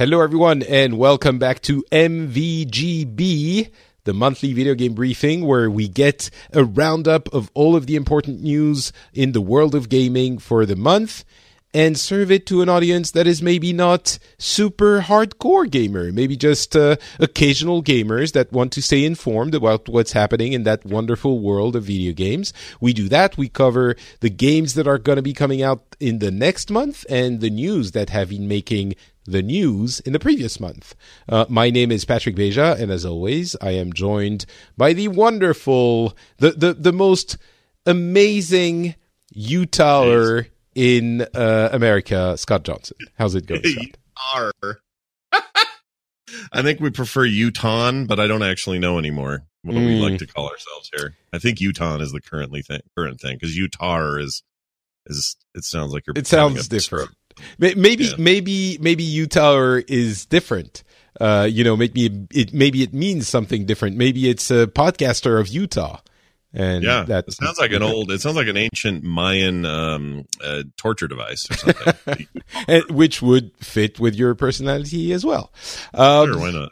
Hello, everyone, and welcome back to MVGB, the monthly video game briefing where we get a roundup of all of the important news in the world of gaming for the month and serve it to an audience that is maybe not super hardcore gamer, maybe just uh, occasional gamers that want to stay informed about what's happening in that wonderful world of video games. We do that. We cover the games that are going to be coming out in the next month and the news that have been making the news in the previous month. Uh, my name is Patrick Beja, and as always, I am joined by the wonderful, the the, the most amazing Utah in uh, America, Scott Johnson. How's it going, Scott? I think we prefer Utah, but I don't actually know anymore what mm. we like to call ourselves here. I think Utah is the currently thing, current thing because Utah is is it sounds like you're. It sounds different. Maybe yeah. maybe maybe Utah is different. Uh, you know, maybe it maybe it means something different. Maybe it's a podcaster of Utah. And yeah, that it sounds like an old. It sounds like an ancient Mayan um, uh, torture device or something, and, which would fit with your personality as well. Um, sure, why not?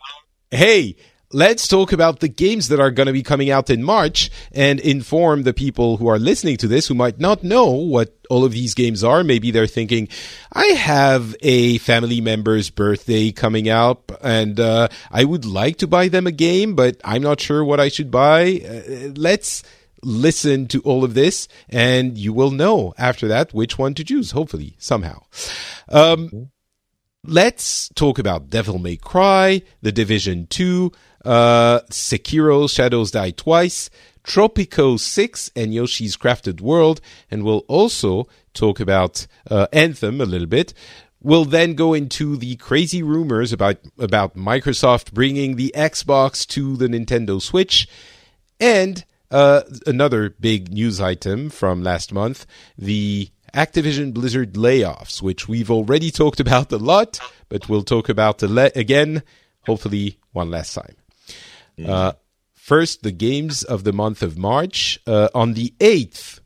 Hey, let's talk about the games that are going to be coming out in March and inform the people who are listening to this who might not know what all of these games are. Maybe they're thinking, I have a family member's birthday coming up and uh, I would like to buy them a game, but I'm not sure what I should buy. Uh, let's listen to all of this and you will know after that which one to choose, hopefully, somehow. Um, let's talk about Devil May Cry, The Division 2, uh, Sekiro Shadows Die Twice, Tropico 6 and Yoshi's Crafted World, and we'll also talk about uh, Anthem a little bit. We'll then go into the crazy rumors about, about Microsoft bringing the Xbox to the Nintendo Switch, and uh, another big news item from last month, the Activision Blizzard layoffs, which we've already talked about a lot, but we'll talk about le- again, hopefully one last time. Mm. Uh, first, the games of the month of March. Uh, on the 8th,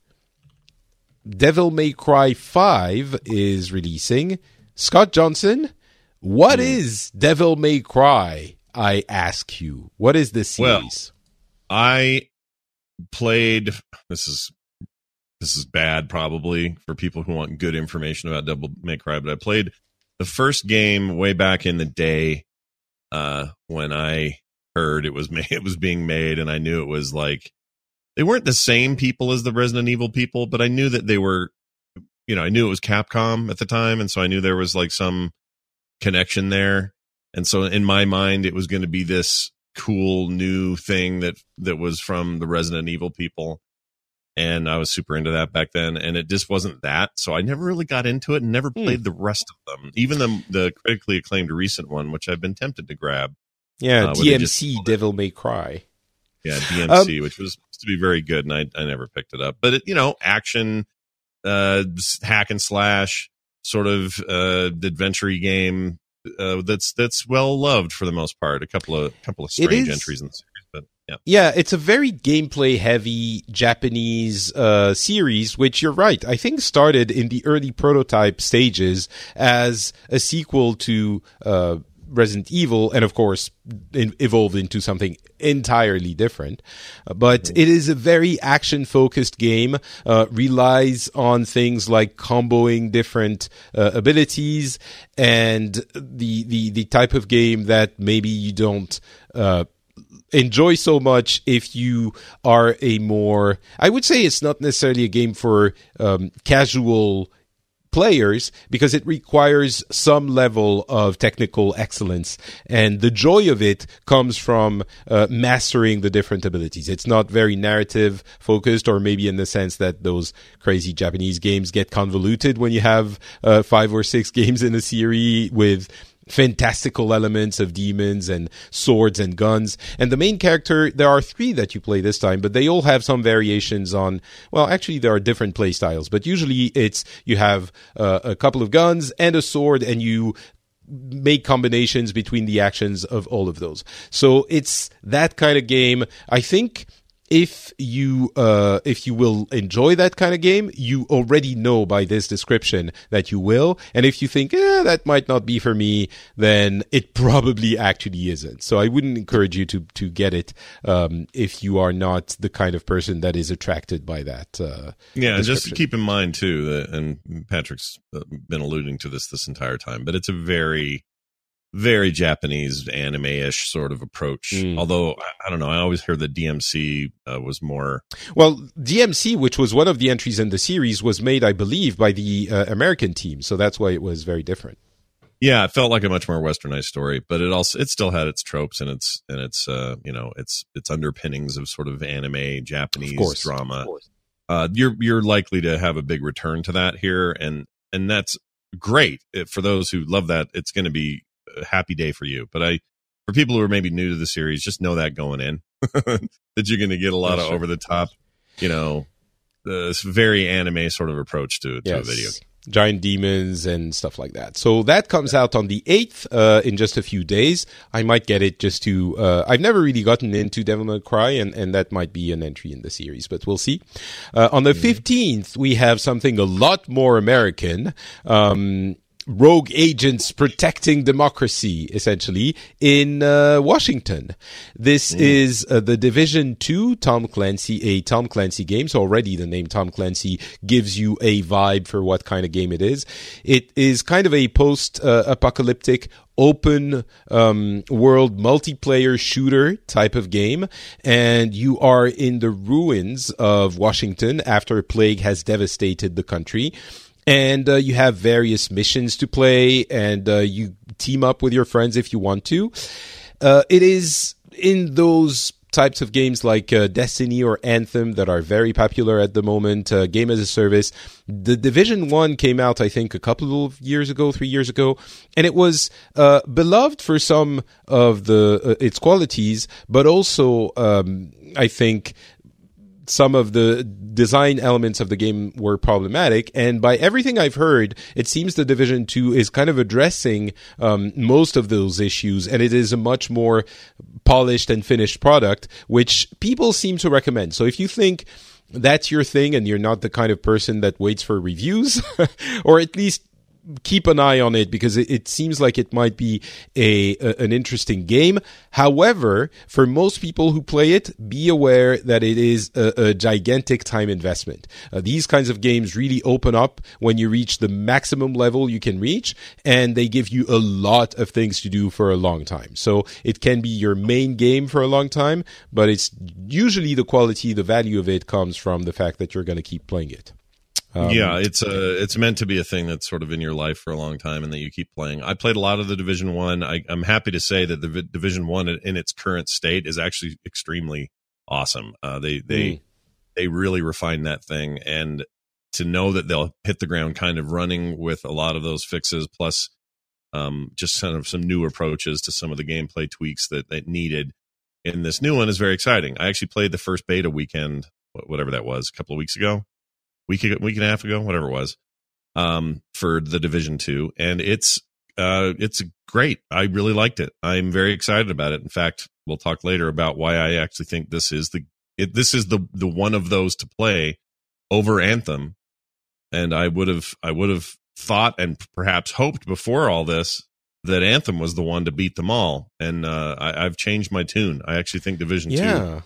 Devil May Cry 5 is releasing. Scott Johnson, what mm. is Devil May Cry? I ask you. What is this series? Well, I played this is this is bad probably for people who want good information about Devil May Cry, but I played the first game way back in the day uh, when I heard it was made, it was being made, and I knew it was like they weren't the same people as the Resident Evil people, but I knew that they were. You know, I knew it was Capcom at the time, and so I knew there was like some connection there. And so in my mind, it was going to be this cool new thing that that was from the Resident Evil people. And I was super into that back then, and it just wasn't that. So I never really got into it and never hmm. played mm. the rest of them, even the the critically acclaimed recent one, which I've been tempted to grab. Yeah, uh, DMC Devil May Cry. Yeah, DMC, um, which was supposed to be very good, and I, I never picked it up. But it, you know, action, uh, hack and slash, sort of uh, adventure game uh, that's that's well loved for the most part. A couple of couple of strange entries in the series, but yeah, yeah, it's a very gameplay heavy Japanese uh, series, which you're right. I think started in the early prototype stages as a sequel to uh, Resident Evil, and of course, in, evolved into something entirely different. But it is a very action focused game, uh, relies on things like comboing different uh, abilities and the, the, the type of game that maybe you don't, uh, enjoy so much if you are a more i would say it's not necessarily a game for um, casual players because it requires some level of technical excellence. And the joy of it comes from uh, mastering the different abilities. It's not very narrative focused, or maybe in the sense that those crazy Japanese games get convoluted when you have uh, five or six games in a series with fantastical elements of demons and swords and guns. And the main character, there are three that you play this time, but they all have some variations on, well, actually there are different play styles, but usually it's, you have uh, a couple of guns and a sword and you make combinations between the actions of all of those. So it's that kind of game. I think if you uh, if you will enjoy that kind of game, you already know by this description that you will. And if you think eh, that might not be for me, then it probably actually isn't. So I wouldn't encourage you to to get it um, if you are not the kind of person that is attracted by that. Uh, yeah, just keep in mind too that, and Patrick's been alluding to this this entire time, but it's a very very Japanese anime ish sort of approach. Mm. Although I don't know, I always heard that DMC uh, was more. Well, DMC, which was one of the entries in the series, was made, I believe, by the uh, American team, so that's why it was very different. Yeah, it felt like a much more westernized story, but it also it still had its tropes and its and its uh, you know its its underpinnings of sort of anime Japanese course, drama. Uh, you're you're likely to have a big return to that here, and and that's great for those who love that. It's going to be happy day for you. But I, for people who are maybe new to the series, just know that going in that you're going to get a lot of over the top, you know, this very anime sort of approach to, to yes. a video giant demons and stuff like that. So that comes out on the 8th uh, in just a few days. I might get it just to. Uh, I've never really gotten into Devil May Cry, and, and that might be an entry in the series, but we'll see. Uh, on the 15th, mm-hmm. we have something a lot more American. Um, rogue agents protecting democracy, essentially, in uh, Washington. This mm. is uh, the Division 2 Tom Clancy, a Tom Clancy game. So already the name Tom Clancy gives you a vibe for what kind of game it is. It is kind of a post-apocalyptic open um, world multiplayer shooter type of game, and you are in the ruins of Washington after a plague has devastated the country and uh, you have various missions to play, and uh, you team up with your friends if you want to. Uh, it is in those types of games like uh, Destiny or Anthem that are very popular at the moment, uh, game as a service. The Division 1 came out, I think, a couple of years ago, three years ago, and it was uh, beloved for some of the its qualities, but also, um, I think, some of the design elements of the game were problematic. And by everything I've heard, it seems the Division 2 is kind of addressing um, most of those issues, and it is a much more polished and finished product, which people seem to recommend. So if you think that's your thing and you're not the kind of person that waits for reviews, or at least keep an eye on it because it, it seems like it might be a, a, an interesting game. However, for most people who play it, be aware that it is a, a gigantic time investment. Uh, these kinds of games really open up when you reach the maximum level you can reach, and they give you a lot of things to do for a long time. So it can be your main game for a long time, but it's usually the quality, the value of it comes from the fact that you're going to keep playing it. Um, yeah, it's a it's meant to be a thing that's sort of in your life for a long time, and that you keep playing. I played a lot of the Division One. I, am happy to say that the v- Division One in its current state is actually extremely awesome. Uh, they they mm. they really refined that thing, and to know that they'll hit the ground kind of running with a lot of those fixes, plus um, just kind of some new approaches to some of the gameplay tweaks that that needed in this new one is very exciting. I actually played the first beta weekend, whatever that was, a couple of weeks ago week week and a half ago, whatever it was, um, for the Division Two, and it's uh, it's great. I really liked it. I'm very excited about it. In fact, we'll talk later about why I actually think this is the it, this is the the one of those to play over Anthem. And I would have I would have thought and perhaps hoped before all this that Anthem was the one to beat them all. And uh, I, have changed my tune. I actually think Division yeah. Two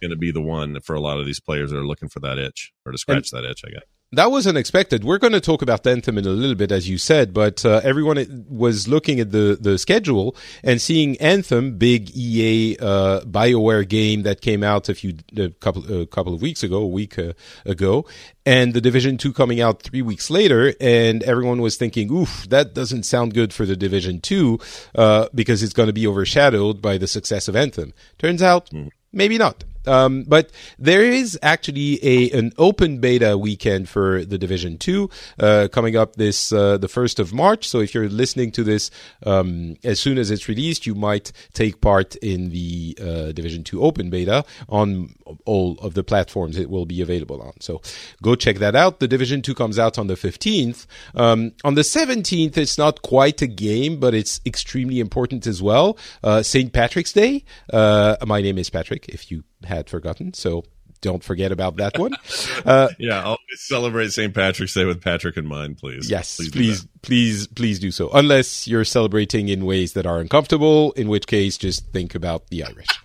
going to be the one for a lot of these players that are looking for that itch or to scratch and, that itch. I guess that was unexpected. We're going to talk about Anthem in a little bit, as you said, but uh, everyone was looking at the, the schedule and seeing Anthem, big EA uh, Bioware game that came out a few a couple a couple of weeks ago, a week uh, ago, and the Division Two coming out three weeks later, and everyone was thinking, "Oof, that doesn't sound good for the Division Two uh, because it's going to be overshadowed by the success of Anthem." Turns out, mm. maybe not. Um, but there is actually a an open beta weekend for the Division Two uh, coming up this uh, the first of March. So if you're listening to this um, as soon as it's released, you might take part in the uh, Division Two open beta on all of the platforms it will be available on. So go check that out. The Division Two comes out on the 15th. Um, on the 17th, it's not quite a game, but it's extremely important as well. Uh, St. Patrick's Day. Uh, my name is Patrick. If you had forgotten. So don't forget about that one. Uh, yeah, always celebrate St. Patrick's Day with Patrick in mind, please. Yes, please, please, please, please do so. Unless you're celebrating in ways that are uncomfortable, in which case, just think about the Irish.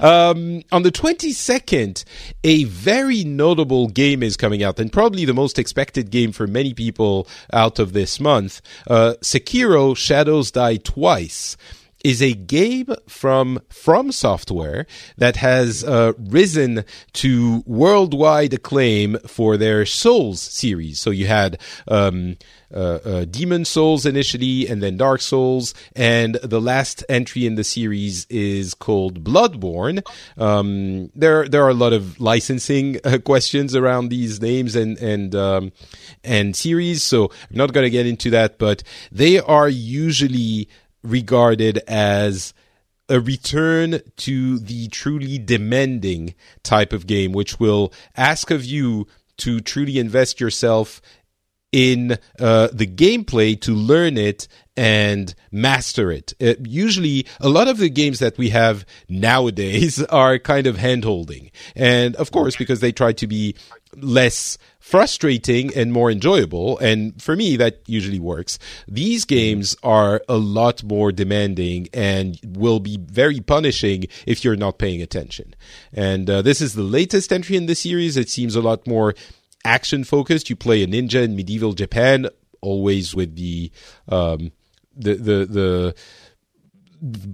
Um, on the 22nd, a very notable game is coming out, and probably the most expected game for many people out of this month. Uh, Sekiro: Shadows Die Twice is a game from From Software that has uh, risen to worldwide acclaim for their Souls series. So you had um, uh, uh, Demon's Souls initially, and then Dark Souls, and the last entry in the series is called Bloodborne. Um, there, there are a lot of licensing uh, questions around these names and and um, and series, so I'm not going to get into that. But they are usually regarded as a return to the truly demanding type of game, which will ask of you to truly invest yourself in uh, the gameplay to learn it and master it. Uh, usually, a lot of the games that we have nowadays are kind of hand holding. And of course, because they try to be less frustrating and more enjoyable. And for me, that usually works. These games are a lot more demanding and will be very punishing if you're not paying attention. And uh, this is the latest entry in the series. It seems a lot more action focused. You play a ninja in medieval Japan, always with the um, the the the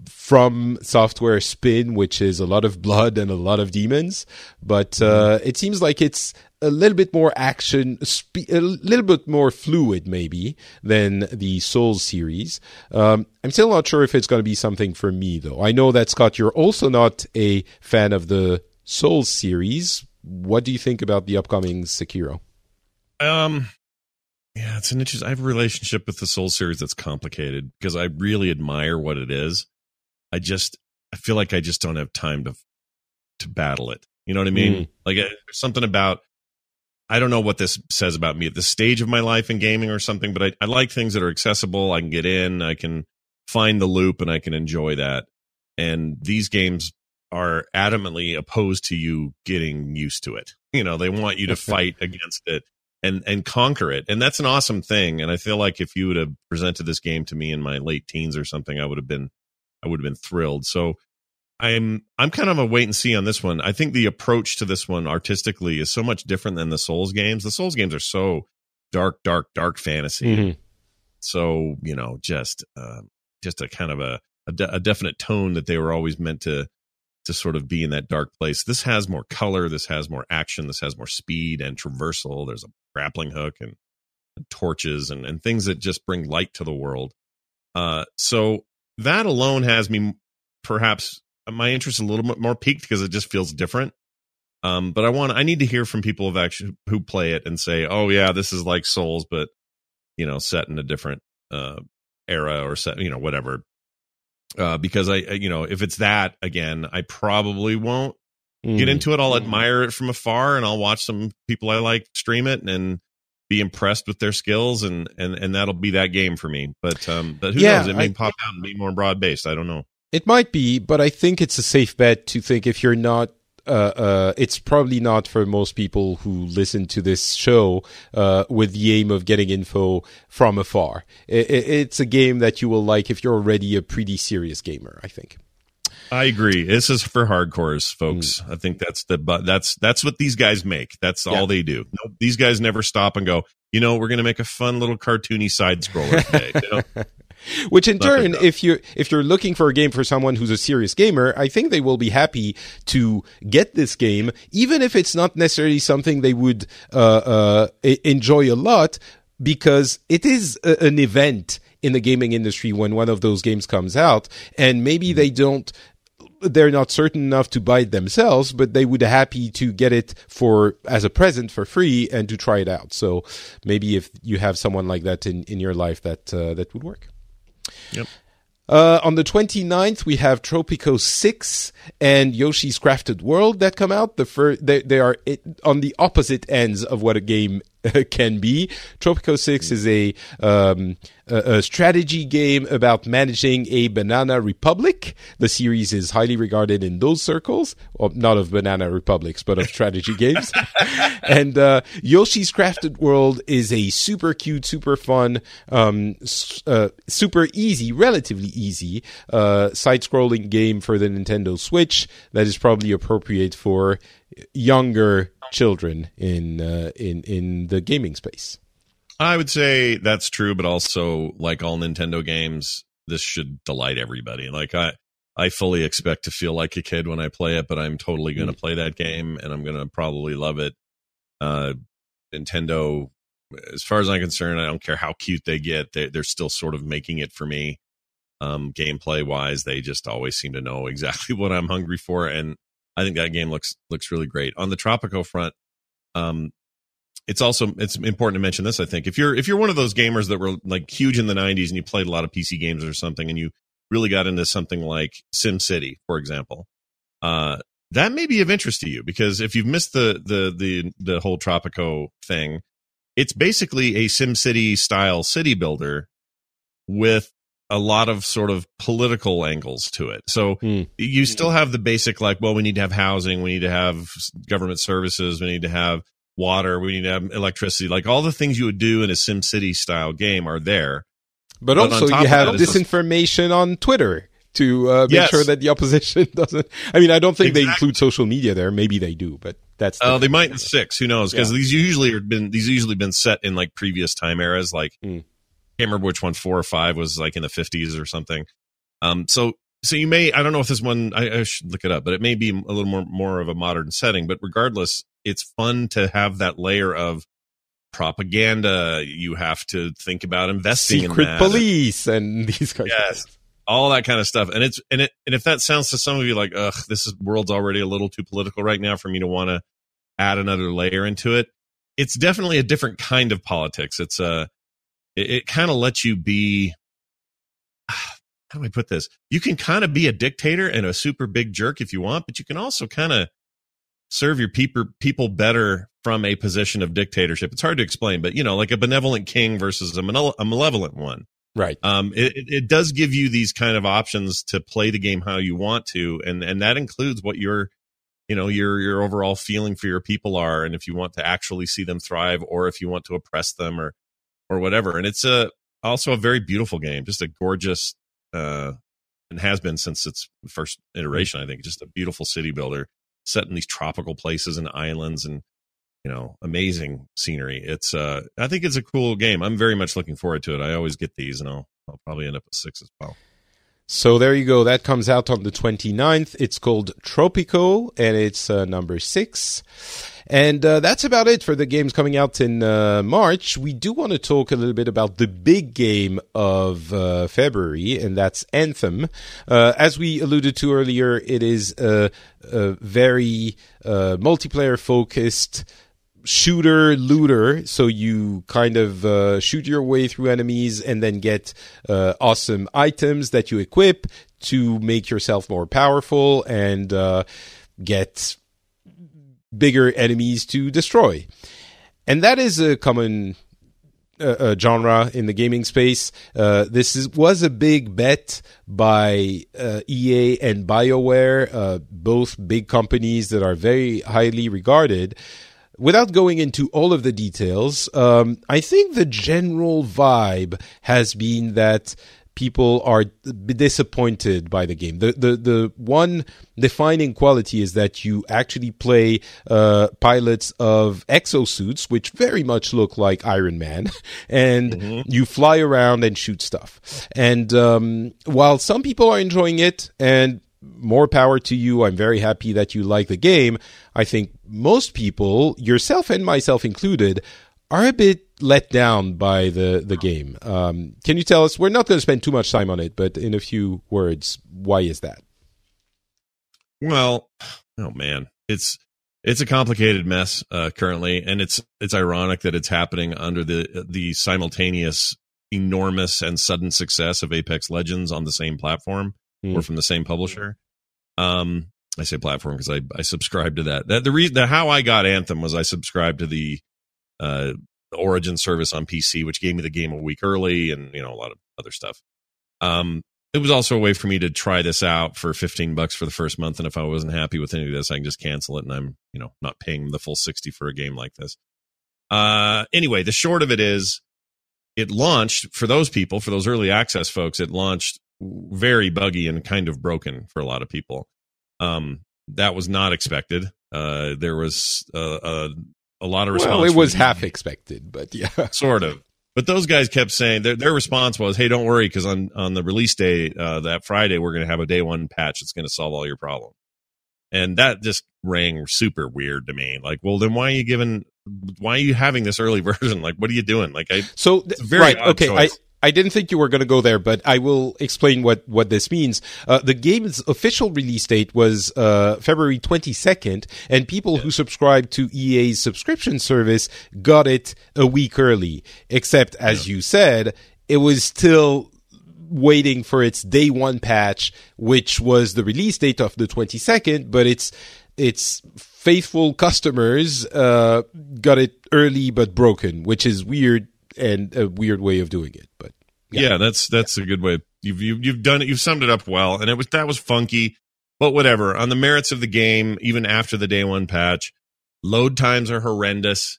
from software spin, which is a lot of blood and a lot of demons. But uh, it seems like it's a little bit more action, a little bit more fluid, maybe than the Souls series. Um, I'm still not sure if it's going to be something for me, though. I know that Scott, you're also not a fan of the Souls series. What do you think about the upcoming Sekiro? Um, yeah, it's an interesting. I have a relationship with the Soul series that's complicated because I really admire what it is. I just, I feel like I just don't have time to to battle it. You know what I mean? Mm. Like uh, there's something about I don't know what this says about me at this stage of my life in gaming or something, but I, I like things that are accessible. I can get in, I can find the loop, and I can enjoy that. And these games are adamantly opposed to you getting used to it. You know, they want you to fight against it and and conquer it. And that's an awesome thing. And I feel like if you would have presented this game to me in my late teens or something, I would have been I would have been thrilled. So I'm I'm kind of a wait and see on this one. I think the approach to this one artistically is so much different than the Souls games. The Souls games are so dark, dark, dark fantasy. Mm-hmm. So you know, just uh, just a kind of a a, de- a, definite tone that they were always meant to to sort of be in that dark place. This has more color. This has more action. This has more speed and traversal. There's a grappling hook and, and torches and and things that just bring light to the world. Uh, so that alone has me perhaps my interest a little bit more peaked because it just feels different. Um, but I want I need to hear from people who actually who play it and say, oh yeah, this is like Souls, but you know, set in a different uh, era or set, you know, whatever. Uh, because I, you know, if it's that again, I probably won't mm. get into it. I'll admire it from afar and I'll watch some people I like stream it and be impressed with their skills and and and that'll be that game for me. But um, but who yeah, knows? It may I, pop out and be more broad based. I don't know. It might be, but I think it's a safe bet to think if you're not uh, uh, it's probably not for most people who listen to this show uh, with the aim of getting info from afar. It, it's a game that you will like if you're already a pretty serious gamer. I think. I agree. This is for hardcores, folks. Mm. I think that's the but that's that's what these guys make. That's yeah. all they do. No, these guys never stop and go. You know, we're going to make a fun little cartoony side scroller today. Which in turn, if you if you're looking for a game for someone who's a serious gamer, I think they will be happy to get this game, even if it's not necessarily something they would uh, uh, enjoy a lot, because it is a, an event in the gaming industry when one of those games comes out, and maybe they don't they're not certain enough to buy it themselves, but they would be happy to get it for as a present for free and to try it out. So maybe if you have someone like that in, in your life, that uh, that would work. Yep. Uh, on the 29th, we have Tropico 6 and Yoshi's Crafted World that come out. The fir- they, they are it, on the opposite ends of what a game can be. Tropico 6 is a, um, a, a, strategy game about managing a banana republic. The series is highly regarded in those circles, well, not of banana republics, but of strategy games. and uh, Yoshi's Crafted World is a super cute, super fun, um, uh, super easy, relatively easy uh, side-scrolling game for the Nintendo Switch that is probably appropriate for younger children in uh, in in the gaming space. I would say that's true, but also like all Nintendo games, this should delight everybody. Like I I fully expect to feel like a kid when I play it, but I'm totally going to mm. play that game and I'm going to probably love it. Uh, Nintendo, as far as I'm concerned, I don't care how cute they get. They, are still sort of making it for me. Um, gameplay wise, they just always seem to know exactly what I'm hungry for, and I think that game looks looks really great. On the Tropico front, um, it's also it's important to mention this. I think if you're if you're one of those gamers that were like huge in the '90s and you played a lot of PC games or something, and you really got into something like Sim City, for example, uh, that may be of interest to you because if you've missed the the the the whole Tropico thing, it's basically a Sim City style city builder with a lot of sort of political angles to it. So mm. you still have the basic like, well, we need to have housing, we need to have government services, we need to have water, we need to have electricity. Like all the things you would do in a Sim City style game are there. But, but also you have disinformation on Twitter to uh, make yes. sure that the opposition doesn't. I mean, I don't think exactly. they include social media there. Maybe they do, but that's. Oh, the uh, they might in six. Who knows? Because yeah. these usually have been these usually been set in like previous time eras, like. Mm can't remember which one four or five was like in the 50s or something. Um, so so you may I don't know if this one I, I, should look it up, but it may be a little more more of a modern setting. But regardless, it's fun to have that layer of propaganda. You have to think about investing secret in police and these kinds yes, of all that kind of stuff. And it's and it and if that sounds to some of you like, ugh, this is, world's already a little too political right now for me to want to add another layer into it. It's definitely a different kind of politics. It's a it, it kind of lets you be how do I put this? You can kind of be a dictator and a super big jerk if you want, but you can also kind of serve your people people better from a position of dictatorship. It's hard to explain, but you know, like a benevolent king versus a, a malevolent one. Right. Um, it, it does give you these kind of options to play the game how you want to, and and that includes what your, you know, your your overall feeling for your people are, and if you want to actually see them thrive, or if you want to oppress them, or or whatever. And it's a also a very beautiful game, just a gorgeous uh and has been since its first iteration, I think, just a beautiful city builder set in these tropical places and islands and you know, amazing scenery. It's uh I think it's a cool game. I'm very much looking forward to it. I always get these and I'll I'll probably end up with six as well. So there you go. That comes out on the 29th. It's called Tropico and it's uh, number six. And uh, that's about it for the games coming out in uh, March. We do want to talk a little bit about the big game of uh, February, and that's Anthem. Uh, as we alluded to earlier, it is a, a very uh, multiplayer focused shooter looter. So you kind of uh, shoot your way through enemies and then get uh, awesome items that you equip to make yourself more powerful and uh, get bigger enemies to destroy. And that is a common uh, genre in the gaming space. Uh, this is, was a big bet by uh, EA and BioWare, uh, both big companies that are very highly regarded without going into all of the details, um, I think the general vibe has been that people are disappointed by the game. The the the one defining quality is that you actually play uh, pilots of exosuits, which very much look like Iron Man, and mm-hmm. you fly around and shoot stuff. And um, while some people are enjoying it, and more power to you. I'm very happy that you like the game. I think most people, yourself and myself included, are a bit let down by the the game. Um, can you tell us? We're not going to spend too much time on it, but in a few words, why is that? Well, oh man, it's it's a complicated mess uh, currently, and it's it's ironic that it's happening under the the simultaneous enormous and sudden success of Apex Legends on the same platform mm. or from the same publisher. Um, I say platform because I I subscribe to that. That the reason that how I got Anthem was I subscribed to the uh the Origin service on PC, which gave me the game a week early, and you know a lot of other stuff. Um, it was also a way for me to try this out for 15 bucks for the first month and if i wasn't happy with any of this i can just cancel it and i'm you know not paying the full 60 for a game like this uh anyway the short of it is it launched for those people for those early access folks it launched very buggy and kind of broken for a lot of people um that was not expected uh there was uh, a, a lot of response well it was half expected but yeah sort of but those guys kept saying their, their response was, "Hey, don't worry, because on on the release day uh, that Friday, we're going to have a day one patch that's going to solve all your problems." And that just rang super weird to me. Like, well, then why are you giving? Why are you having this early version? Like, what are you doing? Like, I so right, okay, choice. I I didn't think you were going to go there, but I will explain what, what this means. Uh, the game's official release date was uh, February 22nd, and people yeah. who subscribed to EA's subscription service got it a week early. Except, as yeah. you said, it was still waiting for its day one patch, which was the release date of the 22nd, but it's its faithful customers uh, got it early but broken, which is weird and a weird way of doing it. But yeah, yeah that's that's a good way. You've, you've you've done it. You've summed it up well, and it was that was funky, but whatever. On the merits of the game, even after the day one patch, load times are horrendous.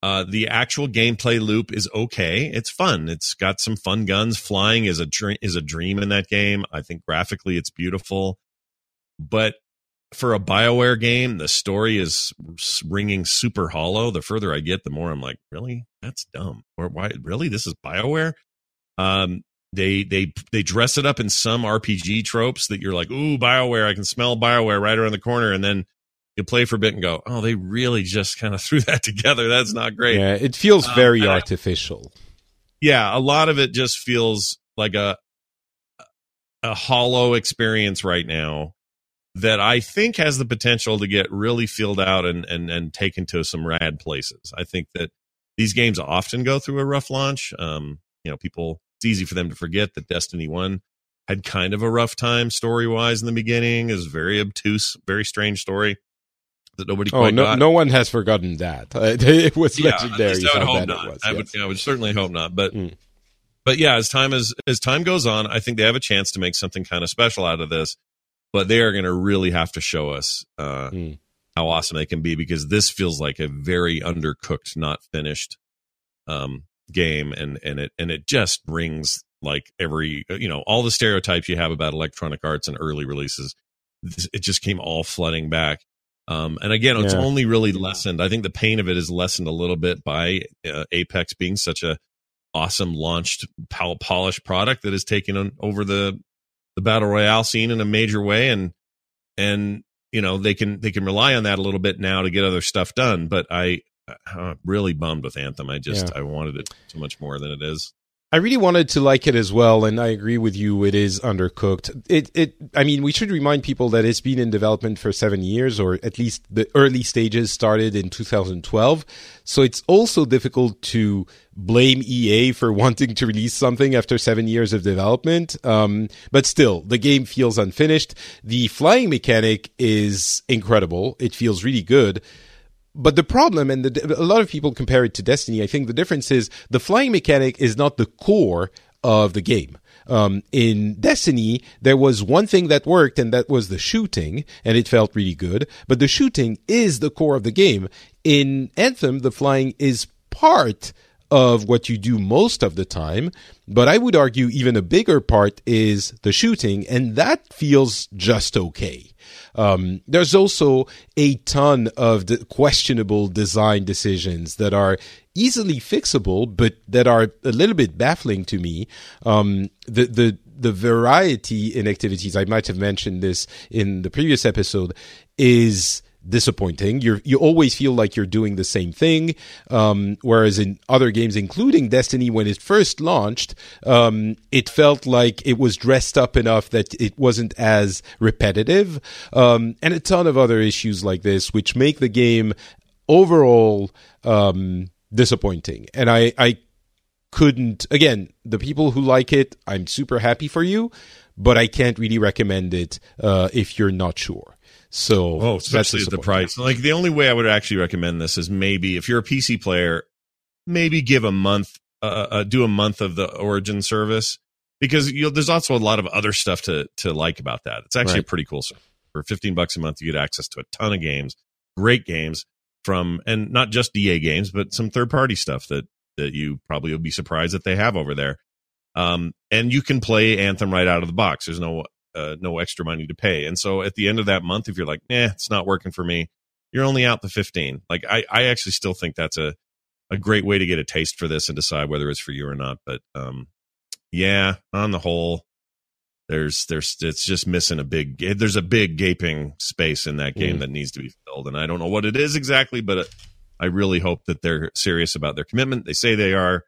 Uh, the actual gameplay loop is okay. It's fun. It's got some fun guns. Flying is a dr- is a dream in that game. I think graphically it's beautiful, but for a Bioware game, the story is ringing super hollow. The further I get, the more I'm like, really, that's dumb. Or why, really, this is Bioware. Um, they they they dress it up in some RPG tropes that you're like, ooh, Bioware. I can smell Bioware right around the corner, and then you play for a bit and go, oh, they really just kind of threw that together. That's not great. Yeah, it feels um, very artificial. I, yeah, a lot of it just feels like a a hollow experience right now that I think has the potential to get really filled out and and and taken to some rad places. I think that these games often go through a rough launch. Um, you know, people it's easy for them to forget that Destiny One had kind of a rough time story wise in the beginning. Is very obtuse, very strange story that nobody. Oh, no, got. no one has forgotten that. it was yeah, legendary. I would hope not. Was, I yes. would, I would certainly hope not. But. Mm. But yeah, as time as as time goes on, I think they have a chance to make something kind of special out of this but they are going to really have to show us uh, mm. how awesome they can be because this feels like a very undercooked, not finished um, game, and and it and it just brings like every you know all the stereotypes you have about Electronic Arts and early releases. It just came all flooding back. Um, and again, it's yeah. only really lessened. I think the pain of it is lessened a little bit by uh, Apex being such a awesome launched polished product that has taken on over the the battle royale scene in a major way and and you know they can they can rely on that a little bit now to get other stuff done but i i'm really bummed with anthem i just yeah. i wanted it so much more than it is I really wanted to like it as well, and I agree with you. It is undercooked. It, it. I mean, we should remind people that it's been in development for seven years, or at least the early stages started in 2012. So it's also difficult to blame EA for wanting to release something after seven years of development. Um, but still, the game feels unfinished. The flying mechanic is incredible. It feels really good. But the problem, and the, a lot of people compare it to Destiny, I think the difference is the flying mechanic is not the core of the game. Um, in Destiny, there was one thing that worked, and that was the shooting, and it felt really good. But the shooting is the core of the game. In Anthem, the flying is part of what you do most of the time. But I would argue even a bigger part is the shooting, and that feels just okay. Um, there's also a ton of de- questionable design decisions that are easily fixable, but that are a little bit baffling to me. Um, the the the variety in activities, I might have mentioned this in the previous episode, is disappointing. You you always feel like you're doing the same thing. Um, whereas in other games, including Destiny, when it first launched, um, it felt like it was dressed up enough that it wasn't as repetitive, um, and a ton of other issues like this, which make the game overall um, disappointing. And I I couldn't again the people who like it, I'm super happy for you. But I can't really recommend it uh, if you're not sure. So, oh, especially at the price. Like the only way I would actually recommend this is maybe if you're a PC player, maybe give a month, uh, uh, do a month of the Origin service because you know, there's also a lot of other stuff to to like about that. It's actually Right. a pretty cool service. For 15 bucks a month, you get access to a ton of games, great games from, and not just EA games, but some third party stuff that that you probably will be surprised that they have over there. Um, and you can play Anthem right out of the box. There's no uh, no extra money to pay. And so at the end of that month, if you're like, nah, it's not working for me, you're only out the 15. Like I, I actually still think that's a, a great way to get a taste for this and decide whether it's for you or not. But, um, yeah, on the whole, there's, there's, it's just missing a big, there's a big gaping space in that game Mm. that needs to be filled. And I don't know what it is exactly, but I really hope that they're serious about their commitment. They say they are.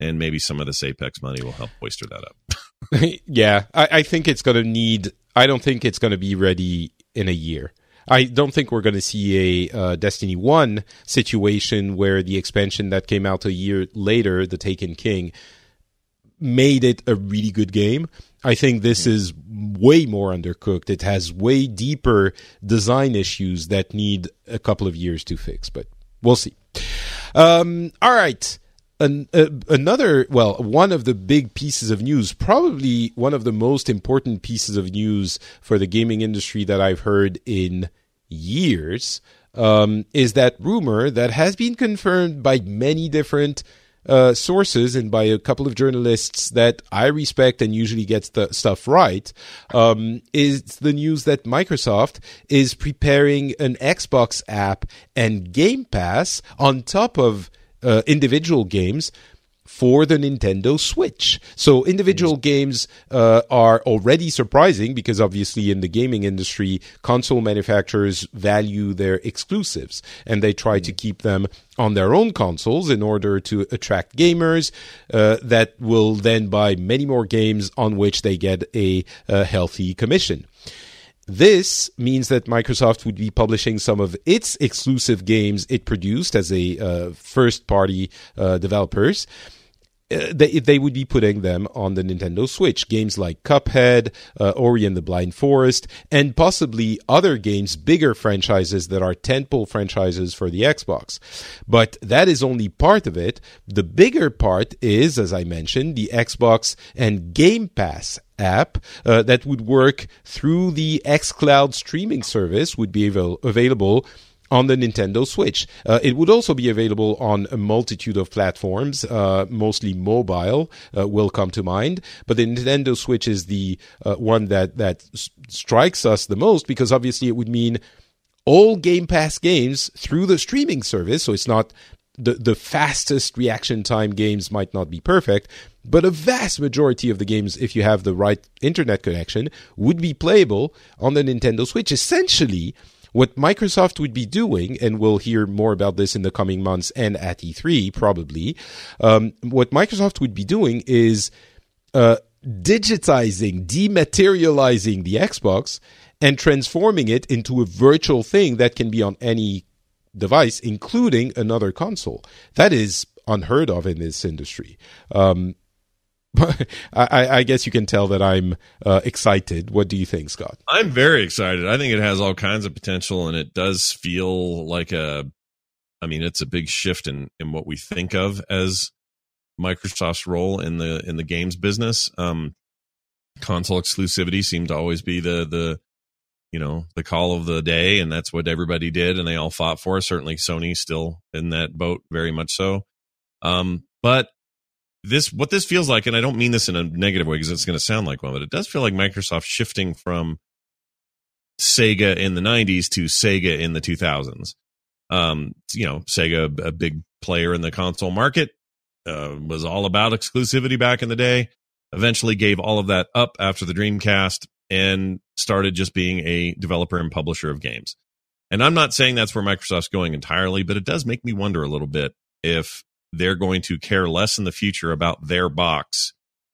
And maybe some of this Apex money will help oyster that up. yeah, I, I think it's going to need. I don't think it's going to be ready in a year. I don't think we're going to see a uh, Destiny 1 situation where the expansion that came out a year later, The Taken King, made it a really good game. I think this is way more undercooked. It has way deeper design issues that need a couple of years to fix, but we'll see. Um, all right. An, uh, another, well, one of the big pieces of news, probably one of the most important pieces of news for the gaming industry that I've heard in years, um, is that rumor that has been confirmed by many different uh, sources and by a couple of journalists that I respect and usually gets the stuff right, um, is the news that Microsoft is preparing an Xbox app and Game Pass on top of uh, individual games for the Nintendo Switch. So individual games uh, are already surprising because obviously in the gaming industry, console manufacturers value their exclusives and they try to keep them on their own consoles in order to attract gamers uh, that will then buy many more games on which they get a, a healthy commission. This means that Microsoft would be publishing some of its exclusive games it produced as a uh, first party uh, developers. Uh, they, they would be putting them on the Nintendo Switch. Games like Cuphead, uh, Ori and the Blind Forest, and possibly other games, bigger franchises that are tentpole franchises for the Xbox. But that is only part of it. The bigger part is, as I mentioned, the Xbox and Game Pass app uh, that would work through the xCloud streaming service would be avail- available on the Nintendo Switch. Uh, it would also be available on a multitude of platforms, uh, mostly mobile, uh, will come to mind. But the Nintendo Switch is the uh, one that that s- strikes us the most because obviously it would mean all Game Pass games through the streaming service. So it's not the the fastest reaction time games might not be perfect, but a vast majority of the games, if you have the right internet connection, would be playable on the Nintendo Switch. Essentially, what Microsoft would be doing, and we'll hear more about this in the coming months and at E3 probably, um, what Microsoft would be doing is uh, digitizing, dematerializing the Xbox and transforming it into a virtual thing that can be on any device, including another console. That is unheard of in this industry. Um, I, I guess you can tell that I'm uh, excited. What do you think, Scott? I'm very excited. I think it has all kinds of potential, and it does feel like a. I mean, it's a big shift in in what we think of as Microsoft's role in the in the games business. Um, console exclusivity seemed to always be the the you know the call of the day, and that's what everybody did, and they all fought for. Certainly, Sony's still in that boat, very much so. Um, but this what this feels like, and I don't mean this in a negative way because it's going to sound like one, but it does feel like Microsoft shifting from Sega in the '90s to Sega in the 2000s. Um, you know, Sega, a big player in the console market, uh, was all about exclusivity back in the day. Eventually, gave all of that up after the Dreamcast and started just being a developer and publisher of games. And I'm not saying that's where Microsoft's going entirely, but it does make me wonder a little bit if they're going to care less in the future about their box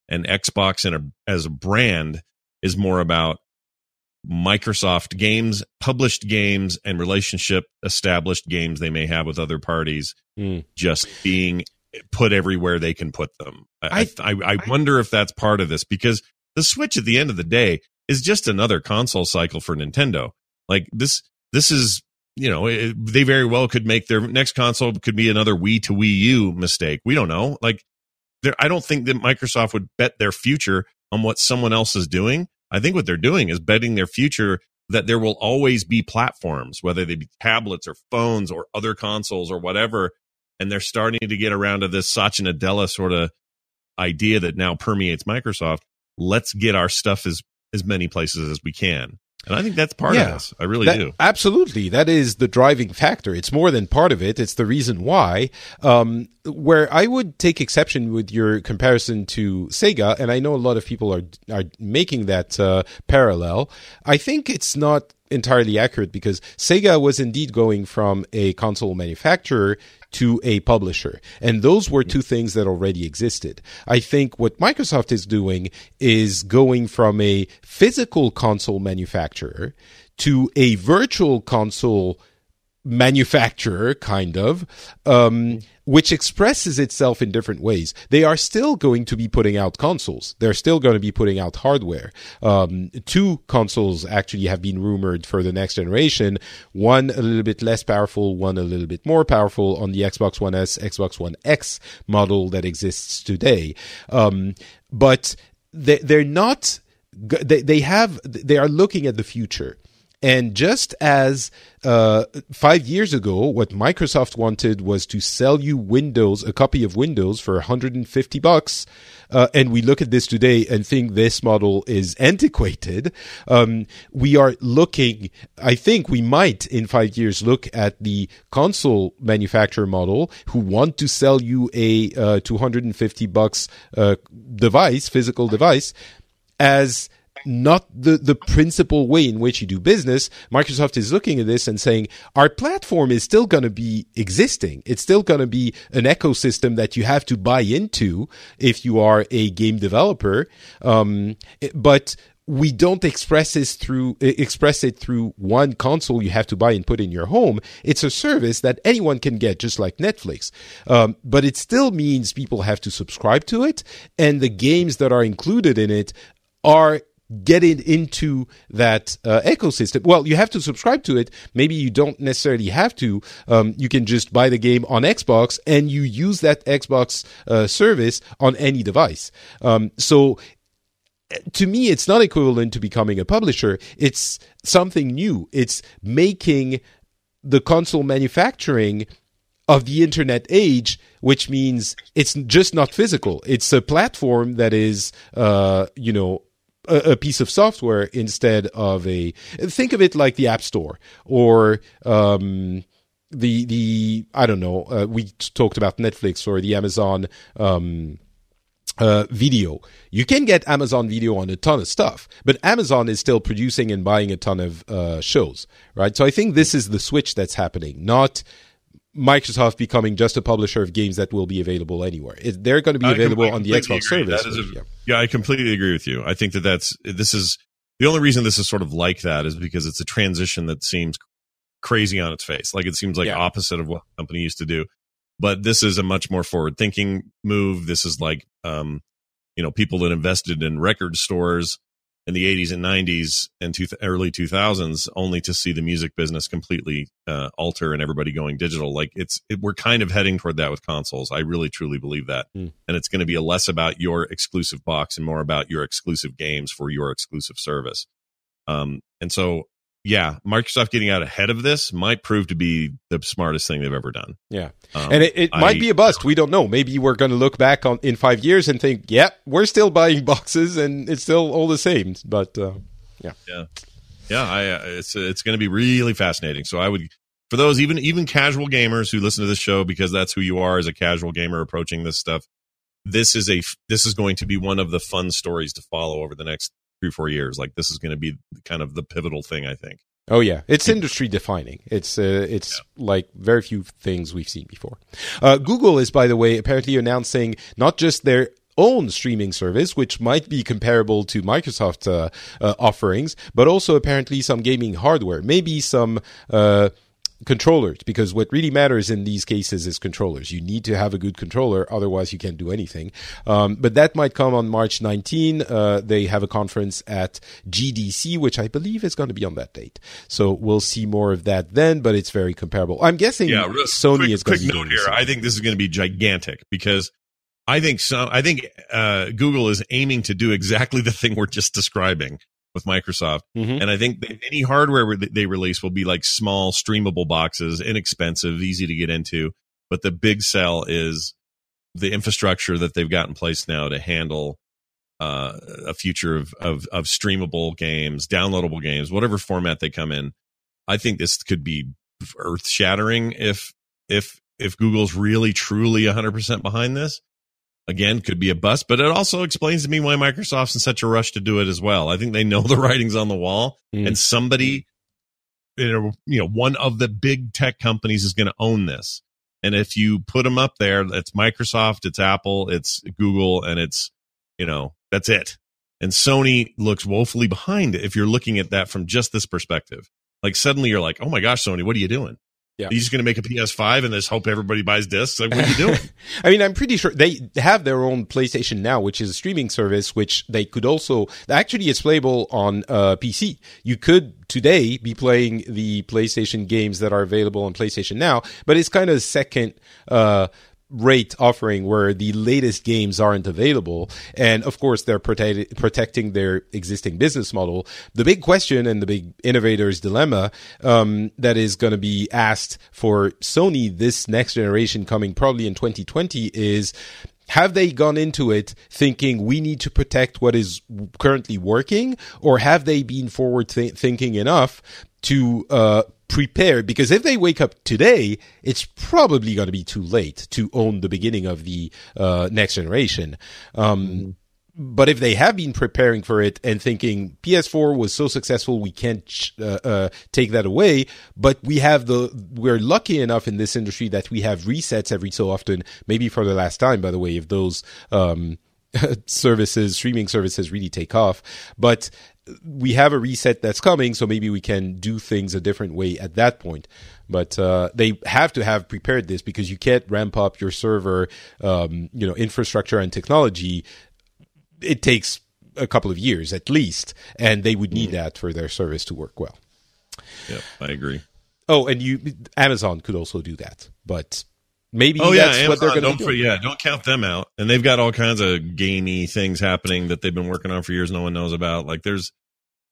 and Xbox in a, as a brand is more about Microsoft games, published games, and relationship established games they may have with other parties Mm. just being put everywhere they can put them. I, I- I, I wonder if that's part of this because the Switch at the end of the day is just another console cycle for Nintendo. Like this, this is you know, it, they very well could make their next console could be another Wii to Wii U mistake. We don't know. Like, there, I don't think that Microsoft would bet their future on what someone else is doing. I think what they're doing is betting their future that there will always be platforms, whether they be tablets or phones or other consoles or whatever. And they're starting to get around to this Satya Nadella sort of idea that now permeates Microsoft. Let's get our stuff as as many places as we can. And I think that's part Yeah. of this. I really That- do. Absolutely. That is the driving factor. It's more than part of it. It's the reason why. Um, where I would take exception with your comparison to Sega, and I know a lot of people are, are making that uh, parallel. I think it's not entirely accurate because Sega was indeed going from a console manufacturer to a publisher. And those were two things that already existed. I think what Microsoft is doing is going from a physical console manufacturer to a virtual console manufacturer, kind of, um, which expresses itself in different ways. They are still going to be putting out consoles. They're still going to be putting out hardware. Um, two consoles actually have been rumored for the next generation. One a little bit less powerful, one a little bit more powerful on the Xbox One S, Xbox One X model that exists today. Um, but they, they're not, they, they have, they are looking at the future. And just as uh, five years ago, what Microsoft wanted was to sell you Windows, a copy of Windows for 150 bucks, uh, and we look at this today and think this model is antiquated. Um, we are looking. I think we might, in five years, look at the console manufacturer model who want to sell you a uh, 250 bucks uh, device, physical device, as not the, the principal way in which you do business. Microsoft is looking at this and saying, our platform is still going to be existing. It's still going to be an ecosystem that you have to buy into if you are a game developer. Um, but we don't express this through express it through one console you have to buy and put in your home. It's a service that anyone can get, just like Netflix. Um, but it still means people have to subscribe to it, and the games that are included in it are getting into that uh, ecosystem. Well, you have to subscribe to it. Maybe you don't necessarily have to. Um, you can just buy the game on Xbox and you use that Xbox uh, service on any device. Um, so to me, it's not equivalent to becoming a publisher. It's something new. It's making the console manufacturing of the internet age, which means it's just not physical. It's a platform that is, uh, you know, a, a piece of software instead of a. Think of it like the App Store or. Um, the the I don't know. Uh, we talked about Netflix or the Amazon um, uh, video. You can get Amazon video on a ton of stuff, but Amazon is still producing and buying a ton of uh, shows, right? So I think this is the switch that's happening, not Microsoft becoming just a publisher of games that will be available anywhere. They're going to be available com- on the Xbox agree. service. A- yeah. Yeah, I completely agree with you. I think that that's this is the only reason this is sort of like that is because it's a transition that seems crazy on its face. Like it seems like Yeah. opposite of what the company used to do. But this is a much more forward thinking move. This is like um, you know, people that invested in record stores in the 80s and 90s and two, early 2000s only to see the music business completely uh, alter and everybody going digital. Like it's it, we're kind of heading toward that with consoles. I really truly believe that. Mm. and it's going to be a less about your exclusive box and more about your exclusive games for your exclusive service. Um, and so yeah microsoft getting out ahead of this might prove to be the smartest thing they've ever done Yeah. um, and it, it I- might be a bust. We don't know. Maybe we're going to look back on in five years and think, "Yep, we're still buying boxes, and it's still all the same." But uh, yeah i uh, it's it's going to be really fascinating so i would for those even even casual gamers who listen to this show because that's who you are as a casual gamer approaching this stuff this is a this is going to be one of the fun stories to follow over the next three four years like this is going to be kind of the pivotal thing i think Oh yeah, it's industry defining. It's uh, it's like very few things we've seen before. Uh, Google is, by the way, apparently announcing not just their own streaming service, which might be comparable to Microsoft uh, uh, offerings, but also apparently some gaming hardware, maybe some. Controllers because what really matters in these cases is controllers. You need to have a good controller, otherwise you can't do anything. Um, but that might come on March 19. Uh, they have a conference at GDC, which I believe is going to be on that date. So we'll see more of that then. But it's very comparable. I'm guessing yeah, Sony quick, is going quick to note here. I think this is going to be gigantic because I think so. I think uh, Google is aiming to do exactly the thing we're just describing with Microsoft. Mm-hmm. And I think any hardware they release will be like small streamable boxes, inexpensive, easy to get into. But the big sell is the infrastructure that they've got in place now to handle uh, a future of, of, of streamable games, downloadable games, whatever format they come in. I think this could be earth shattering if if if Google's really truly 100% behind this again could be a bust but it also explains to me why microsoft's in such a rush to do it as well. I think they know the writing's on the wall mm. and somebody you know, you know one of the big tech companies is going to own this. And if you put them up there it's microsoft it's apple it's google and it's you know that's it. And sony looks woefully behind if you're looking at that from just this perspective. Like suddenly you're like oh my gosh sony what are you doing yeah. Just going to make a PS5 and just hope everybody buys discs? Like, what are you doing? I mean, I'm pretty sure they have their own PlayStation Now, which is a streaming service, which they could also actually it's playable on uh, PC. You could today be playing the PlayStation games that are available on PlayStation Now, but it's kind of second uh, rate offering where the latest games aren't available. And of course, they're protect- protecting their existing business model. The big question and the big innovator's dilemma um, that is going to be asked for Sony this next generation coming probably in 2020 is have they gone into it thinking we need to protect what is currently working or have they been forward th- thinking enough to uh, prepared because if they wake up today, it's probably going to be too late to own the beginning of the uh, next generation. Um, mm-hmm. But if they have been preparing for it and thinking PS4 was so successful, we can't uh, uh, take that away. But we have the we're lucky enough in this industry that we have resets every so often. Maybe for the last time, by the way, if those um, services, streaming services, really take off. But we have a reset that's coming, so maybe we can do things a different way at that point. But uh, they have to have prepared this because you can't ramp up your server, um, you know, infrastructure and technology. It takes a couple of years at least, and they would need mm. that for their service to work well. Yeah, I agree. Oh, and you, Amazon could also do that, but maybe oh, that's Amazon, what they're going to do. Yeah, don't count them out. And they've got all kinds of gamey things happening that they've been working on for years. No one knows about. Like there's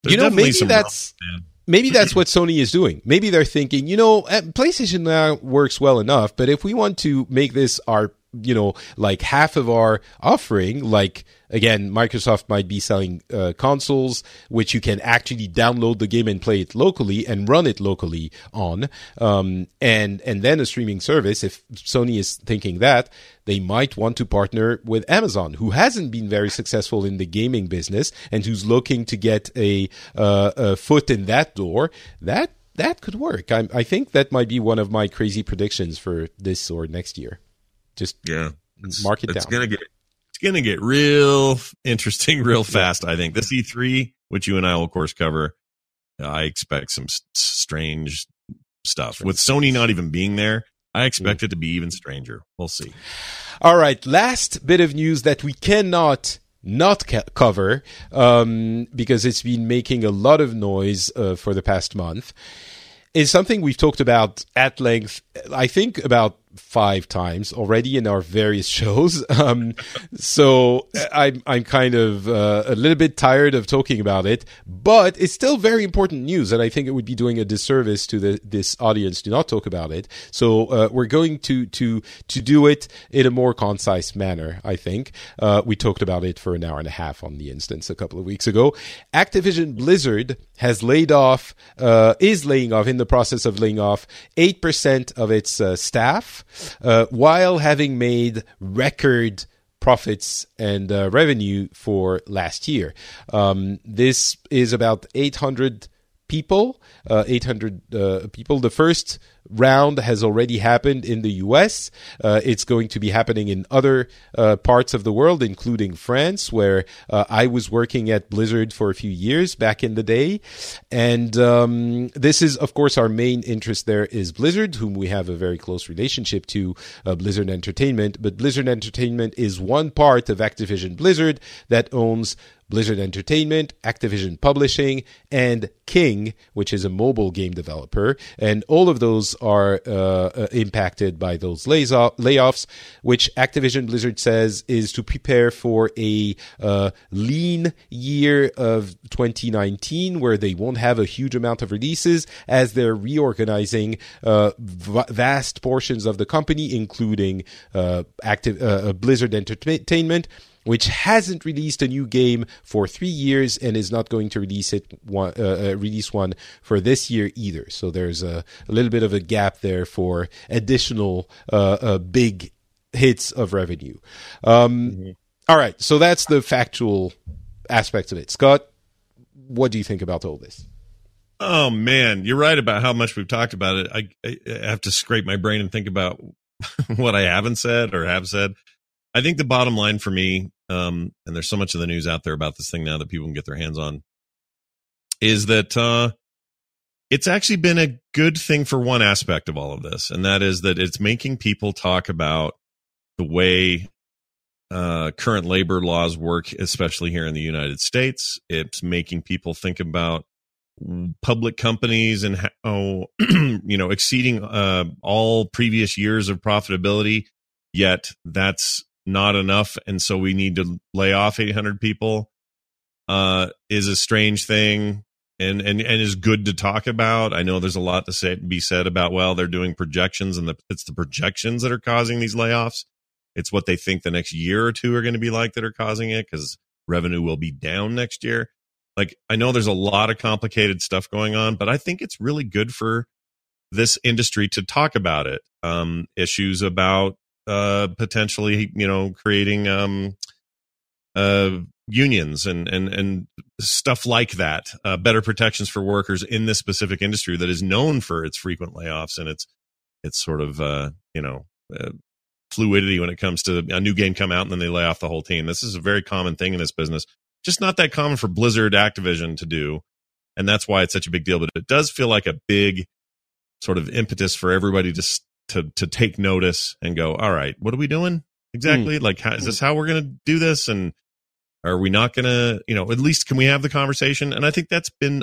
there's you know, maybe that's maybe that's what Sony is doing. Maybe they're thinking, you know, PlayStation now works well enough, but if we want to make this our you know like half of our offering like again microsoft might be selling uh, consoles which you can actually download the game and play it locally and run it locally on. Um, and and then a streaming service if sony is thinking that they might want to partner with amazon who hasn't been very successful in the gaming business and who's looking to get a, uh, a foot in that door. That that could work. I, I think that might be one of my crazy predictions for this or next year just yeah, mark it it's down. Gonna get it's gonna get real interesting real fast. I think This E3, which you and I will of course cover, I expect some strange stuff with Sony not even being there. I expect mm. it to be even stranger. We'll see. All right, last bit of news that we cannot not ca- cover um, because it's been making a lot of noise uh, for the past month is something we've talked about at length. I think about five times already in our various shows. Um, so I'm I'm kind of uh, a little bit tired of talking about it, but it's still very important news, and I think it would be doing a disservice to the, this audience to not talk about it. So uh, we're going to to to do it in a more concise manner. I think uh, we talked about it for an hour and a half on the instance a couple of weeks ago. Activision Blizzard has laid off uh, is laying off in the process of laying off eight percent of its uh, staff uh, while having made record profits and uh, revenue for last year. Um, this is about 800 people, uh, 800 uh, people. The first round has already happened in the US. Uh, it's going to be happening in other uh, parts of the world, including France, where uh, I was working at Blizzard for a few years back in the day. And um, this is, of course, our main interest there is Blizzard, whom we have a very close relationship to, uh, Blizzard Entertainment. But Blizzard Entertainment is one part of Activision Blizzard that owns Blizzard Entertainment, Activision Publishing, and King, which is a mobile game developer. And all of those are uh, uh, impacted by those layoffs, which Activision Blizzard says is to prepare for a uh, lean year of 2019 where they won't have a huge amount of releases as they're reorganizing uh, v- vast portions of the company, including uh, active, uh, Blizzard Entertainment which hasn't released a new game for three years and is not going to release it one, uh, uh, release one for this year either. So there's a, a, little bit of a gap there for additional uh, uh big hits of revenue. Um, mm-hmm. all right, so that's the factual aspect of it. Scott, what do you think about all this? Oh man, you're right about how much we've talked about it. I, I have to scrape my brain and think about what I haven't said or have said. I think the bottom line for me um, and there's so much of the news out there about this thing now that people can get their hands on, is that uh, it's actually been a good thing for one aspect of all of this, and that is that it's making people talk about the way uh, current labor laws work, especially here in the United States. It's making people think about public companies and how you know exceeding uh, all previous years of profitability. Yet that's not enough, and so we need to lay off 800 people uh, is a strange thing and, and and is good to talk about. I know there's a lot to say be said about well, they're doing projections and the, it's the projections that are causing these layoffs. It's what they think the next year or two are going to be like that are causing it because revenue will be down next year. Like I know there's a lot of complicated stuff going on, but I think it's really good for this industry to talk about it. Um, issues about uh, potentially, you know, creating um, uh, unions and and and stuff like that. Uh, better protections for workers in this specific industry that is known for its frequent layoffs and its its sort of uh, you know uh, fluidity when it comes to a new game come out and then they lay off the whole team. This is a very common thing in this business. Just not that common for Blizzard Activision to do. And that's why it's such a big deal. But it does feel like a big sort of impetus for everybody to to to take notice and go, all right, what are we doing exactly? Mm. Like, how, is this how we're going to do this? And are we not going to, you know, at least can we have the conversation? And I think that's been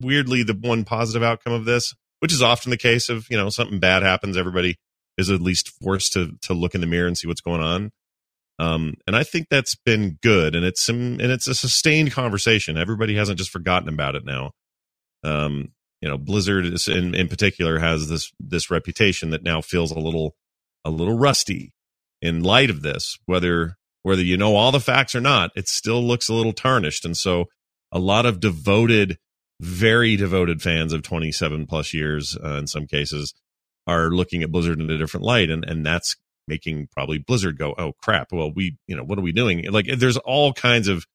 weirdly the one positive outcome of this, which is often the case of you know something bad happens, everybody is at least forced to to look in the mirror and see what's going on. Um, and I think that's been good, and it's some, and it's a sustained conversation. Everybody hasn't just forgotten about it now. Um, you know blizzard is in, in particular has this this reputation that now feels a little a little rusty in light of this whether whether you know all the facts or not it still looks a little tarnished. And so a lot of devoted very devoted fans of 27 plus years uh, in some cases are looking at blizzard in a different light and and that's making probably blizzard go oh crap. Well we you know what are we doing? Like there's all kinds of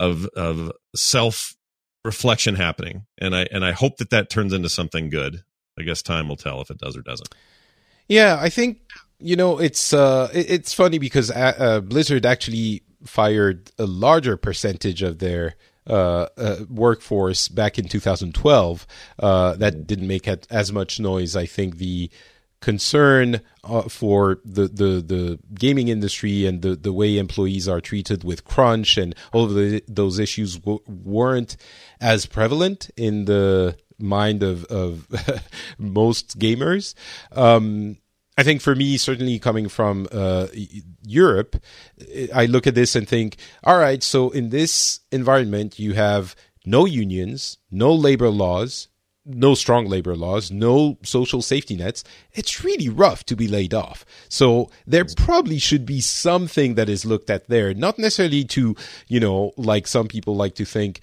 of of self reflection happening, and I and I hope that that turns into something good. I guess time will tell if it does or doesn't. Yeah, I think you know it's uh, it's funny because uh, uh, Blizzard actually fired a larger percentage of their uh, uh, workforce back in 2012. Uh, that didn't make as much noise. I think the concern uh, for the, the, the gaming industry and the, the way employees are treated with crunch and all of the, those issues w- weren't as prevalent in the mind of, of most gamers. Um, I think for me, certainly coming from uh, Europe, I look at this and think, all right, so in this environment, you have no unions, no labor laws, no strong labor laws, no social safety nets, it's really rough to be laid off. So there probably should be something that is looked at there, not necessarily to, you know, like some people like to think,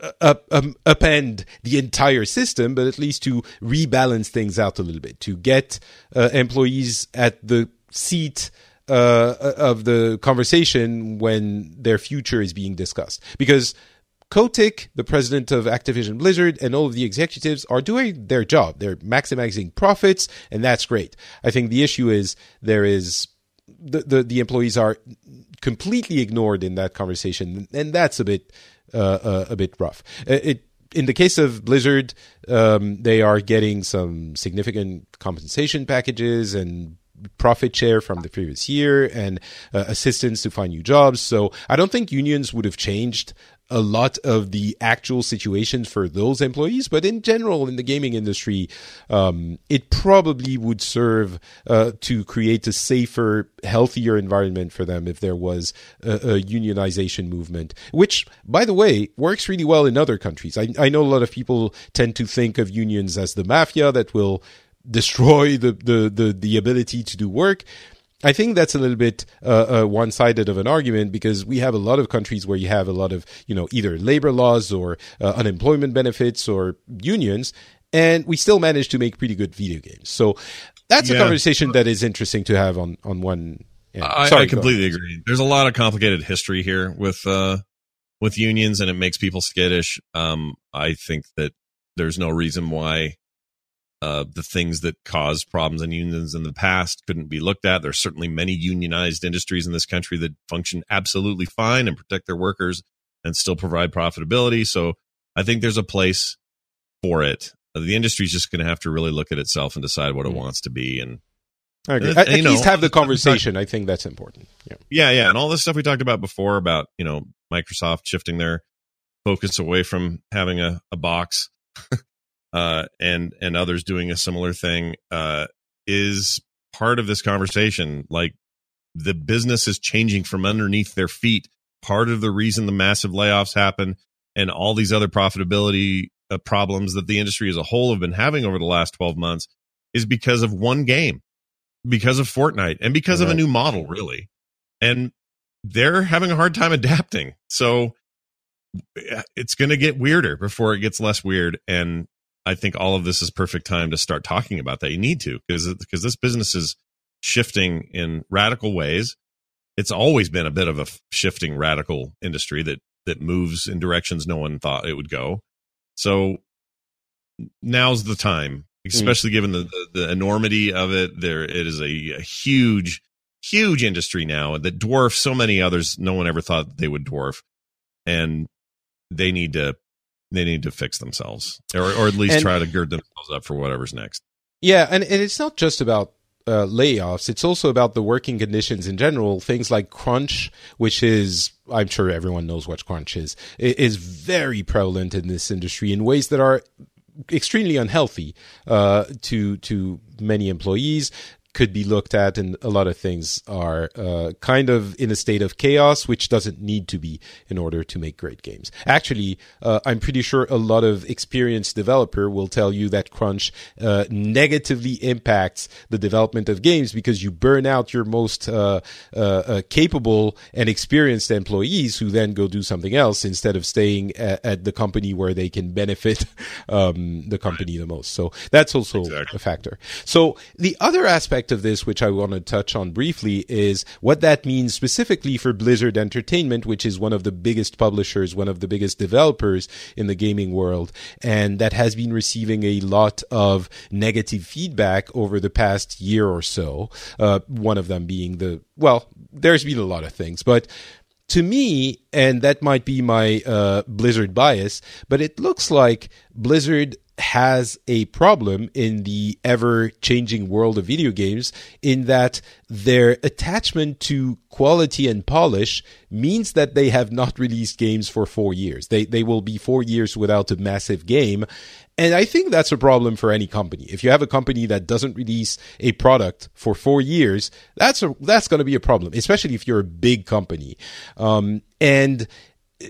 uh, up, um, upend the entire system, but at least to rebalance things out a little bit, to get uh, employees at the seat uh, of the conversation when their future is being discussed. Because Kotick, the president of Activision Blizzard, and all of the executives are doing their job. They're maximizing profits, and that's great. I think the issue is there is the, the, the employees are completely ignored in that conversation, and that's a bit uh, uh, a bit rough. Uh, it in the case of Blizzard, um, they are getting some significant compensation packages and profit share from the previous year and uh, assistance to find new jobs. So I don't think unions would have changed a lot of the actual situations for those employees, but in general, in the gaming industry, um, it probably would serve uh, to create a safer, healthier environment for them if there was a, a, unionization movement, which, by the way, works really well in other countries. I, I know a lot of people tend to think of unions as the mafia that will destroy the, the, the, the ability to do work. I think that's a little bit uh, uh, one-sided of an argument because we have a lot of countries where you have a lot of you know either labor laws or uh, unemployment benefits or unions, and we still manage to make pretty good video games. So that's yeah. a conversation that is interesting to have on on one. End. I, Sorry, I completely agree. There's a lot of complicated history here with uh, with unions, and it makes people skittish. Um, I think that there's no reason why uh, the things that caused problems in unions in the past couldn't be looked at. There's certainly many unionized industries in this country that function absolutely fine and protect their workers and still provide profitability. So I think there's a place for it. The industry is just going to have to really look at itself and decide what it mm. wants to be. And I agree. at, at least have the conversation. I think that's important. Yeah. yeah, yeah, and all this stuff we talked about before about you know Microsoft shifting their focus away from having a, a box uh, and and others doing a similar thing uh, is part of this conversation. Like the business is changing from underneath their feet. Part of the reason the massive layoffs happen and all these other profitability uh, problems that the industry as a whole have been having over the last 12 months is because of one game, because of Fortnite, and because right. of a new model, really. And they're having a hard time adapting. So it's going to get weirder before it gets less weird. And I think all of this is perfect time to start talking about that. You need to because because this business is shifting in radical ways. It's always been a bit of a shifting radical industry that that moves in directions no one thought it would go. So now's the time, hmm. especially mm. given the, the, the enormity of it. There, it is a, a, huge, huge industry now that dwarfs so many others. No one ever thought they would dwarf, and they need to they need to fix themselves or, or at least and, try to gird themselves up for whatever's next. Yeah, and, and it's not just about uh, layoffs. It's also about the working conditions in general. Things like crunch, which is, I'm sure everyone knows what crunch is, is very prevalent in this industry in ways that are extremely unhealthy uh, to to many employees could be looked at, and a lot of things are uh, kind of in a state of chaos, which doesn't need to be in order to make great games. Actually, uh, I'm pretty sure a lot of experienced developer will tell you that crunch uh, negatively impacts the development of games because you burn out your most uh, uh, uh, capable and experienced employees who then go do something else instead of staying at, at the company where they can benefit um, the company the most. So that's also exactly. a factor. So the other aspect aspect of this, which I want to touch on briefly, is what that means specifically for Blizzard Entertainment, which is one of the biggest publishers, one of the biggest developers in the gaming world, and that has been receiving a lot of negative feedback over the past year or so. Uh, one of them being the, well, there's been a lot of things, but to me, and that might be my uh, Blizzard bias, but it looks like Blizzard has a problem in the ever changing world of video games in that their attachment to quality and polish means that they have not released games for four years. They, they will be four years without a massive game. And I think that's a problem for any company. If you have a company that doesn't release a product for four years, that's a, that's going to be a problem, especially if you're a big company. Um, and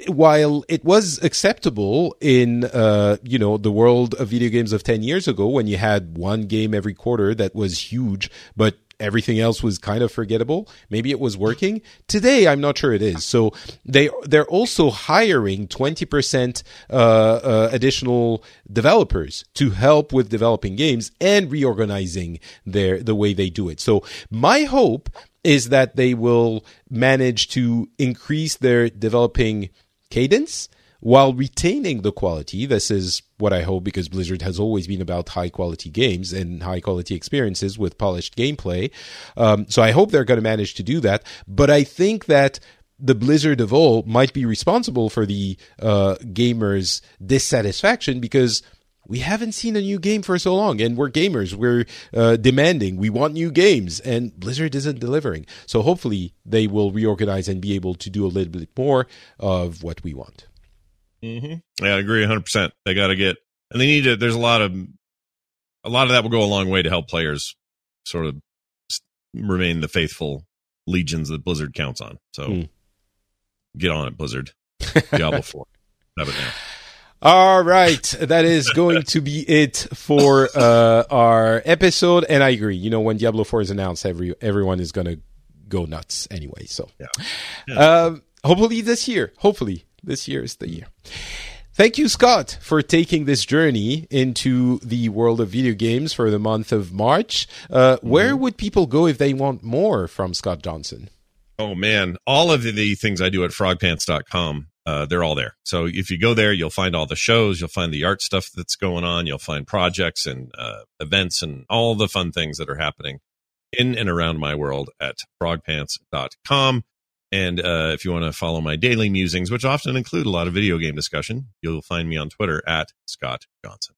while it was acceptable in uh, you know the world of video games of 10 years ago when you had one game every quarter that was huge but everything else was kind of forgettable maybe it was working. Today i'm not sure it is. So they they're also hiring 20% uh, uh, additional developers to help with developing games and reorganizing their the way they do it. So my hope is that they will manage to increase their developing cadence while retaining the quality. This is what I hope because Blizzard has always been about high quality games and high quality experiences with polished gameplay. Um, so I hope they're going to manage to do that. But I think that the Blizzard of all might be responsible for the uh, gamers' dissatisfaction because we haven't seen a new game for so long and we're gamers. We're uh, demanding. We want new games and blizzard isn't delivering. So hopefully they will reorganize and be able to do a little bit more of what we want. Mm-hmm. yeah i agree 100% they got to get and they need to there's a lot of a lot of that will go a long way to help players sort of remain the faithful legions that blizzard counts on. So mm. get on it blizzard. Diablo 4 have it now all right, that is going to be it for uh, our episode. And I agree. You know, when Diablo Four is announced, every everyone is going to go nuts anyway. So, yeah. yeah. Um, hopefully this year. Hopefully this year is the year. Thank you, Scott, for taking this journey into the world of video games for the month of March. Uh, mm-hmm. Where would people go if they want more from Scott Johnson? Oh man, all of the things I do at frogpants.com uh, they're all there. So if you go there, you'll find all the shows, you'll find the art stuff that's going on, you'll find projects and uh, events and all the fun things that are happening in and around my world at frogpants.com. And uh, if you want to follow my daily musings, which often include a lot of video game discussion, you'll find me on Twitter at Scott Johnson.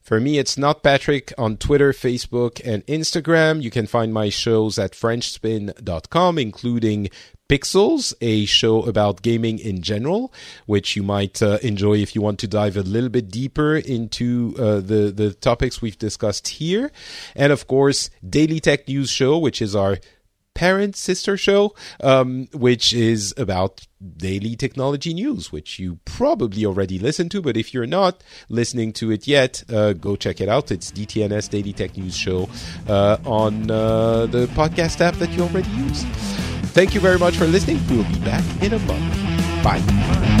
For me, it's not Patrick on Twitter, Facebook, and Instagram. You can find my shows at FrenchSpin.com, including Pixels, a show about gaming in general, which you might uh, enjoy if you want to dive a little bit deeper into uh, the the topics we've discussed here, and of course, Daily Tech News Show, which is our parent sister show, um, which is about daily technology news, which you probably already listened to. But if you're not listening to it yet, uh, go check it out. It's DTNS Daily Tech News Show uh, on uh, the podcast app that you already use. Thank you very much for listening. We'll be back in a month. Bye.